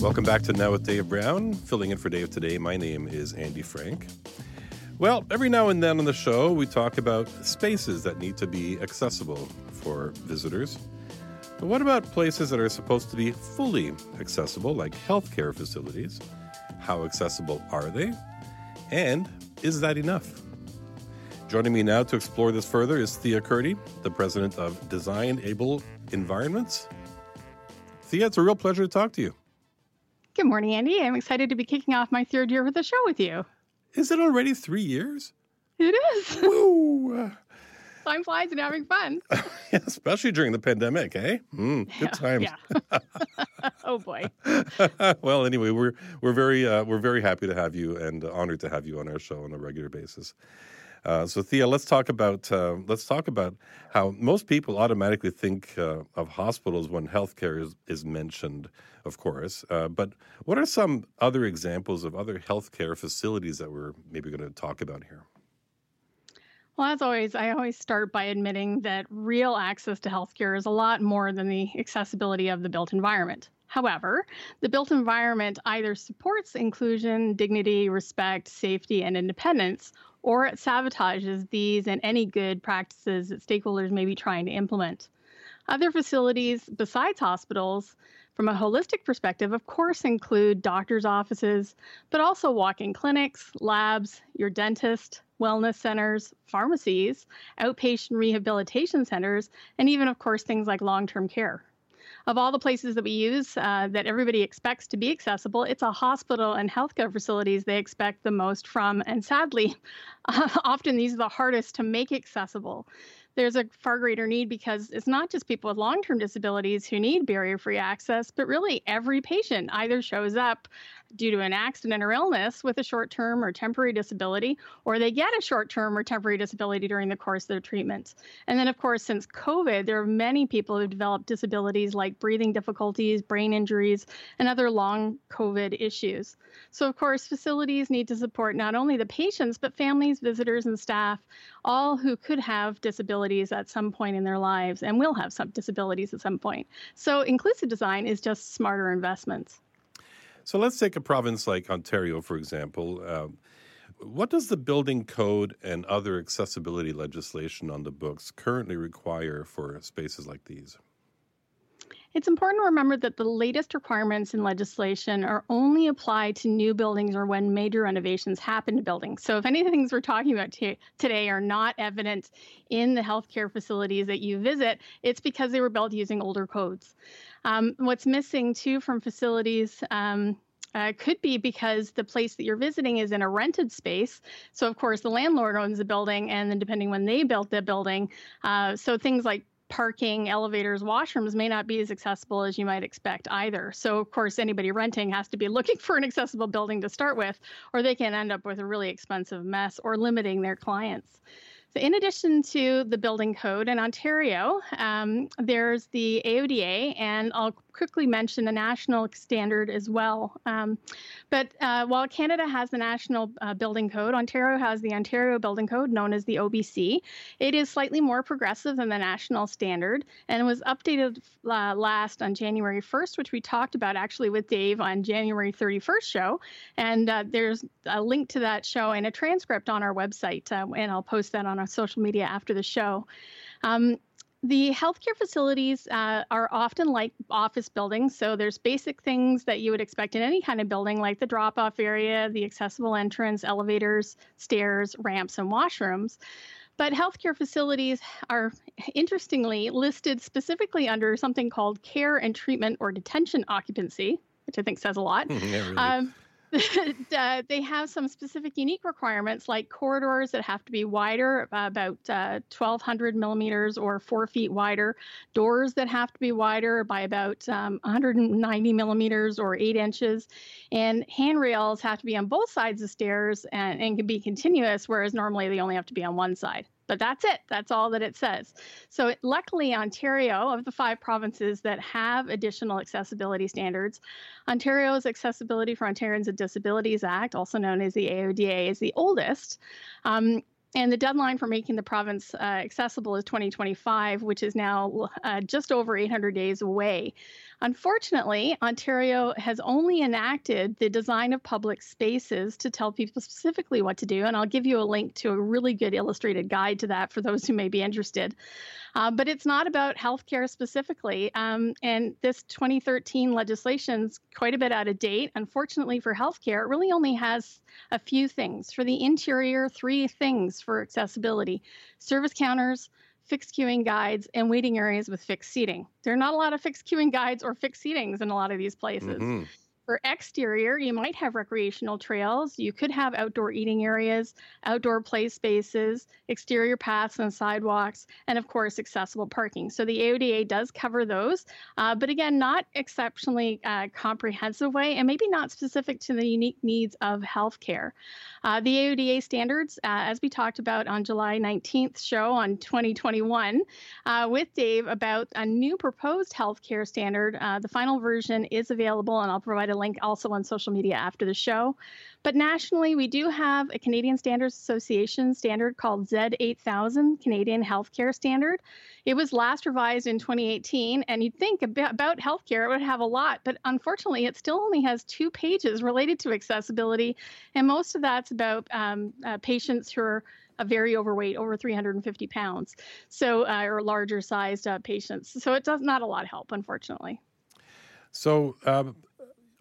Welcome back to Now with Dave Brown. Filling in for Dave today, my name is Andy Frank. Well, every now and then on the show, we talk about spaces that need to be accessible for visitors. But what about places that are supposed to be fully accessible, like healthcare facilities? How accessible are they? And is that enough? Joining me now to explore this further is Thea Kurdi, the president of Designable Environments. Thea, it's a real pleasure to talk to you. Good morning, Andy. I'm excited to be kicking off my third year with the show with you. Is it already three years? It is. Woo! Time flies and having fun. Especially during the pandemic, eh? Mm, good times. Yeah. oh boy. well, anyway, we're we're very uh, we're very happy to have you and honored to have you on our show on a regular basis. Uh, so, Thea, let's talk about uh, let's talk about how most people automatically think uh, of hospitals when healthcare is, is mentioned, of course. Uh, but what are some other examples of other healthcare facilities that we're maybe going to talk about here? Well, as always, I always start by admitting that real access to healthcare is a lot more than the accessibility of the built environment. However, the built environment either supports inclusion, dignity, respect, safety, and independence, or it sabotages these and any good practices that stakeholders may be trying to implement. Other facilities besides hospitals, from a holistic perspective, of course, include doctors' offices, but also walk in clinics, labs, your dentist, wellness centers, pharmacies, outpatient rehabilitation centers, and even, of course, things like long term care. Of all the places that we use uh, that everybody expects to be accessible, it's a hospital and healthcare facilities they expect the most from. And sadly, uh, often these are the hardest to make accessible there's a far greater need because it's not just people with long term disabilities who need barrier free access, but really every patient either shows up due to an accident or illness with a short term or temporary disability, or they get a short term or temporary disability during the course of their treatment. And then, of course, since COVID, there are many people who have developed disabilities like breathing difficulties, brain injuries, and other long COVID issues. So, of course, facilities need to support not only the patients, but families, visitors, and staff, all who could have disabilities at some point in their lives and will have some disabilities at some point. So, inclusive design is just smarter investments. So let's take a province like Ontario, for example. Uh, what does the building code and other accessibility legislation on the books currently require for spaces like these? It's important to remember that the latest requirements in legislation are only applied to new buildings or when major renovations happen to buildings. So, if any of the things we're talking about t- today are not evident in the healthcare facilities that you visit, it's because they were built using older codes. Um, what's missing too from facilities um, uh, could be because the place that you're visiting is in a rented space. So, of course, the landlord owns the building, and then depending when they built the building, uh, so things like parking, elevators, washrooms may not be as accessible as you might expect either. So, of course, anybody renting has to be looking for an accessible building to start with, or they can end up with a really expensive mess or limiting their clients. So, in addition to the building code in Ontario, um, there's the AODA, and I'll quickly mention the national standard as well. Um, but uh, while Canada has the national uh, building code, Ontario has the Ontario Building Code, known as the OBC. It is slightly more progressive than the national standard and was updated uh, last on January 1st, which we talked about actually with Dave on January 31st show. And uh, there's a link to that show and a transcript on our website, uh, and I'll post that on our social media after the show. Um, the healthcare facilities uh, are often like office buildings. So there's basic things that you would expect in any kind of building, like the drop off area, the accessible entrance, elevators, stairs, ramps, and washrooms. But healthcare facilities are interestingly listed specifically under something called care and treatment or detention occupancy, which I think says a lot. yeah, really. um, uh, they have some specific unique requirements like corridors that have to be wider, uh, about uh, 1200 millimeters or four feet wider, doors that have to be wider by about um, 190 millimeters or eight inches, and handrails have to be on both sides of stairs and, and can be continuous, whereas normally they only have to be on one side. But that's it. That's all that it says. So, luckily, Ontario, of the five provinces that have additional accessibility standards, Ontario's Accessibility for Ontarians with Disabilities Act, also known as the AODA, is the oldest. Um, and the deadline for making the province uh, accessible is 2025, which is now uh, just over 800 days away. Unfortunately, Ontario has only enacted the design of public spaces to tell people specifically what to do. And I'll give you a link to a really good illustrated guide to that for those who may be interested. Uh, but it's not about healthcare specifically. Um, and this 2013 legislation is quite a bit out of date. Unfortunately for healthcare, it really only has a few things. For the interior, three things for accessibility service counters, fixed queuing guides, and waiting areas with fixed seating. There are not a lot of fixed queuing guides or fixed seatings in a lot of these places. Mm-hmm. For exterior, you might have recreational trails. You could have outdoor eating areas, outdoor play spaces, exterior paths and sidewalks, and of course, accessible parking. So the AODA does cover those, uh, but again, not exceptionally uh, comprehensive way, and maybe not specific to the unique needs of healthcare. Uh, the AODA standards, uh, as we talked about on July 19th show on 2021 uh, with Dave about a new proposed healthcare standard. Uh, the final version is available, and I'll provide a link also on social media after the show. But nationally, we do have a Canadian Standards Association standard called Z8000 Canadian Healthcare Standard. It was last revised in 2018, and you'd think about healthcare it would have a lot, but unfortunately, it still only has two pages related to accessibility, and most of that's about um, uh, patients who are uh, very overweight, over 350 pounds, so uh, or larger sized uh, patients. So it does not a lot help, unfortunately. So um,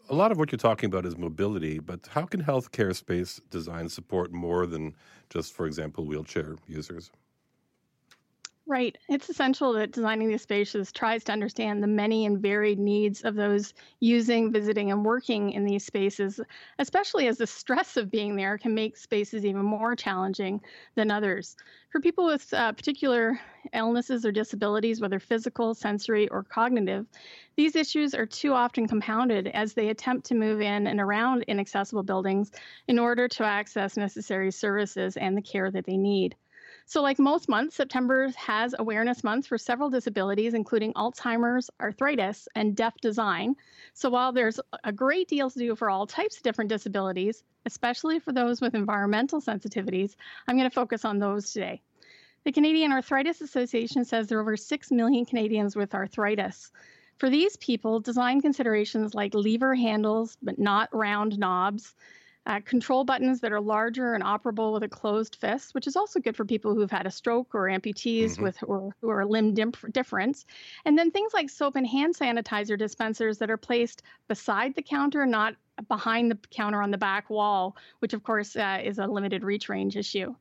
a lot of what you're talking about is mobility, but how can healthcare space design support more than just, for example, wheelchair users? Right. It's essential that designing these spaces tries to understand the many and varied needs of those using, visiting, and working in these spaces, especially as the stress of being there can make spaces even more challenging than others. For people with uh, particular illnesses or disabilities, whether physical, sensory, or cognitive, these issues are too often compounded as they attempt to move in and around inaccessible buildings in order to access necessary services and the care that they need. So, like most months, September has Awareness Month for several disabilities, including Alzheimer's, arthritis, and deaf design. So, while there's a great deal to do for all types of different disabilities, especially for those with environmental sensitivities, I'm going to focus on those today. The Canadian Arthritis Association says there are over 6 million Canadians with arthritis. For these people, design considerations like lever handles but not round knobs, uh, control buttons that are larger and operable with a closed fist, which is also good for people who've had a stroke or amputees mm-hmm. with or who are limb dif- difference. And then things like soap and hand sanitizer dispensers that are placed beside the counter, not behind the counter on the back wall, which of course uh, is a limited reach range issue.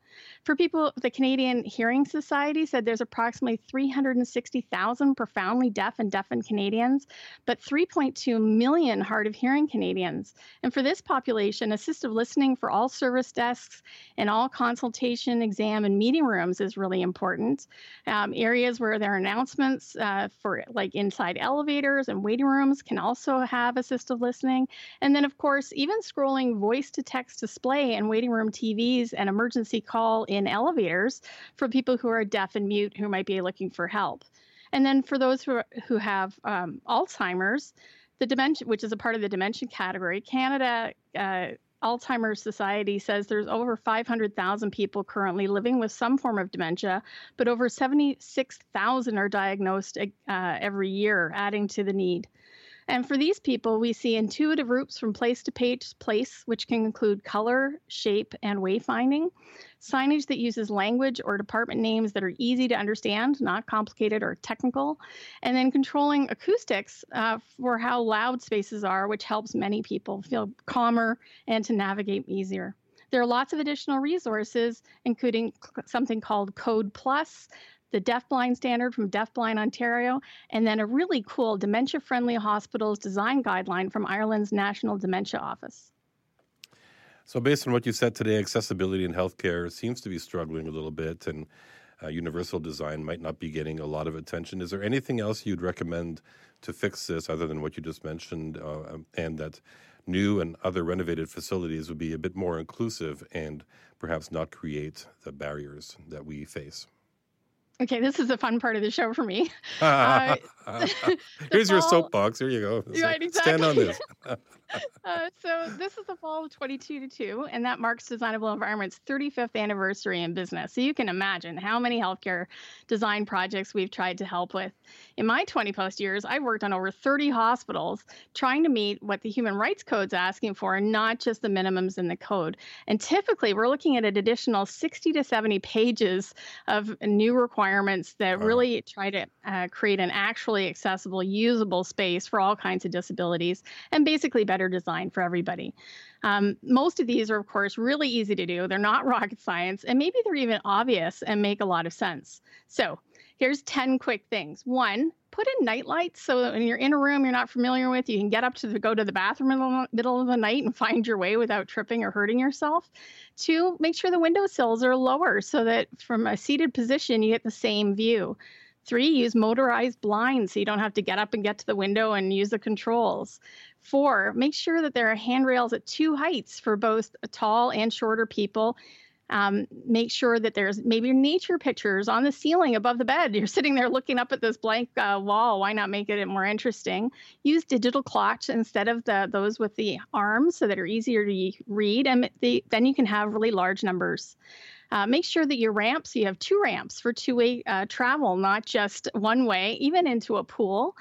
For people, the Canadian Hearing Society said there's approximately 360,000 profoundly deaf and deafened Canadians, but 3.2 million hard of hearing Canadians. And for this population, assistive listening for all service desks and all consultation, exam, and meeting rooms is really important. Um, areas where there are announcements uh, for like inside elevators and waiting rooms can also have assistive listening. And then of course, even scrolling voice to text display and waiting room TVs and emergency call in elevators for people who are deaf and mute who might be looking for help. And then for those who, are, who have um, Alzheimer's, the dementia, which is a part of the dementia category, Canada uh, Alzheimer's Society says there's over 500,000 people currently living with some form of dementia, but over 76,000 are diagnosed uh, every year, adding to the need. And for these people, we see intuitive routes from place to page place, which can include color, shape, and wayfinding, signage that uses language or department names that are easy to understand, not complicated or technical, and then controlling acoustics uh, for how loud spaces are, which helps many people feel calmer and to navigate easier. There are lots of additional resources, including something called Code Plus, the deafblind standard from Deafblind Ontario, and then a really cool dementia friendly hospitals design guideline from Ireland's National Dementia Office. So, based on what you said today, accessibility in healthcare seems to be struggling a little bit, and uh, universal design might not be getting a lot of attention. Is there anything else you'd recommend to fix this other than what you just mentioned, uh, um, and that new and other renovated facilities would be a bit more inclusive and perhaps not create the barriers that we face? Okay, this is a fun part of the show for me. Uh, Here's your soapbox. Here you go. Right, exactly. Stand on this. Uh, so this is the fall of 22 to 2, and that marks Designable Environment's 35th anniversary in business. So you can imagine how many healthcare design projects we've tried to help with. In my 20 plus years, I've worked on over 30 hospitals trying to meet what the Human Rights Code's asking for, and not just the minimums in the code. And typically, we're looking at an additional 60 to 70 pages of new requirements that wow. really try to uh, create an actually accessible, usable space for all kinds of disabilities, and basically better design for everybody. Um, most of these are, of course, really easy to do. They're not rocket science, and maybe they're even obvious and make a lot of sense. So, here's 10 quick things. One, put in night lights so when you're in a room you're not familiar with, you can get up to the, go to the bathroom in the middle of the night and find your way without tripping or hurting yourself. Two, make sure the window sills are lower so that from a seated position you get the same view. Three, use motorized blinds so you don't have to get up and get to the window and use the controls. Four, make sure that there are handrails at two heights for both tall and shorter people. Um, make sure that there's maybe nature pictures on the ceiling above the bed. You're sitting there looking up at this blank uh, wall. Why not make it more interesting? Use digital clocks instead of the those with the arms so that are easier to read, and the, then you can have really large numbers. Uh, make sure that your ramps, you have two ramps for two way uh, travel, not just one way, even into a pool.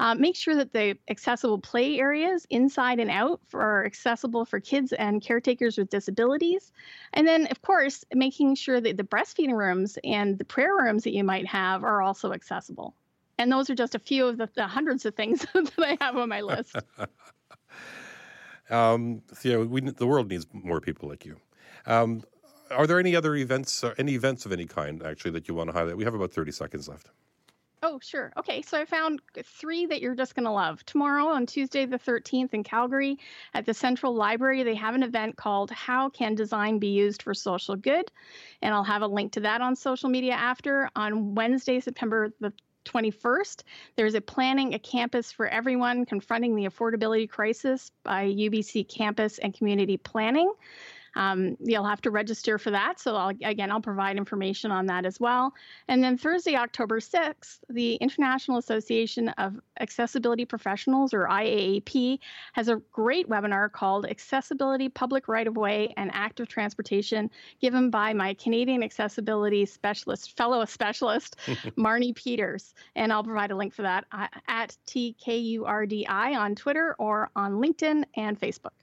Uh, make sure that the accessible play areas inside and out for, are accessible for kids and caretakers with disabilities. And then, of course, making sure that the breastfeeding rooms and the prayer rooms that you might have are also accessible. And those are just a few of the, the hundreds of things that I have on my list. um, Thea, we, the world needs more people like you. Um, are there any other events, or any events of any kind, actually, that you want to highlight? We have about 30 seconds left. Oh, sure. Okay, so I found three that you're just going to love. Tomorrow, on Tuesday the 13th in Calgary, at the Central Library, they have an event called How Can Design Be Used for Social Good? And I'll have a link to that on social media after. On Wednesday, September the 21st, there's a Planning a Campus for Everyone Confronting the Affordability Crisis by UBC Campus and Community Planning. Um, you'll have to register for that. So, I'll, again, I'll provide information on that as well. And then Thursday, October 6th, the International Association of Accessibility Professionals, or IAAP, has a great webinar called Accessibility, Public Right of Way, and Active Transportation, given by my Canadian accessibility specialist, fellow specialist, Marnie Peters. And I'll provide a link for that uh, at TKURDI on Twitter or on LinkedIn and Facebook.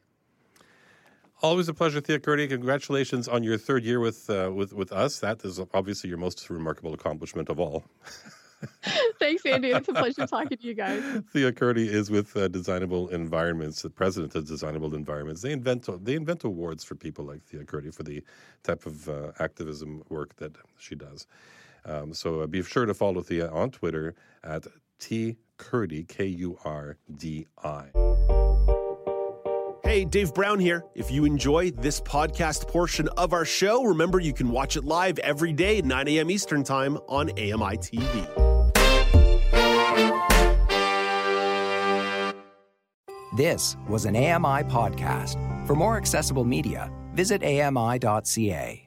Always a pleasure, Thea Kurdi. Congratulations on your third year with uh, with with us. That is obviously your most remarkable accomplishment of all. Thanks, Andy. It's a pleasure talking to you guys. Thea Kurdi is with uh, Designable Environments, the president of Designable Environments. They invent they invent awards for people like Thea Kurdi for the type of uh, activism work that she does. Um, so uh, be sure to follow Thea on Twitter at T Kurdi K U R D I. Hey, Dave Brown here. If you enjoy this podcast portion of our show, remember you can watch it live every day at 9 a.m. Eastern Time on AMI TV. This was an AMI podcast. For more accessible media, visit ami.ca.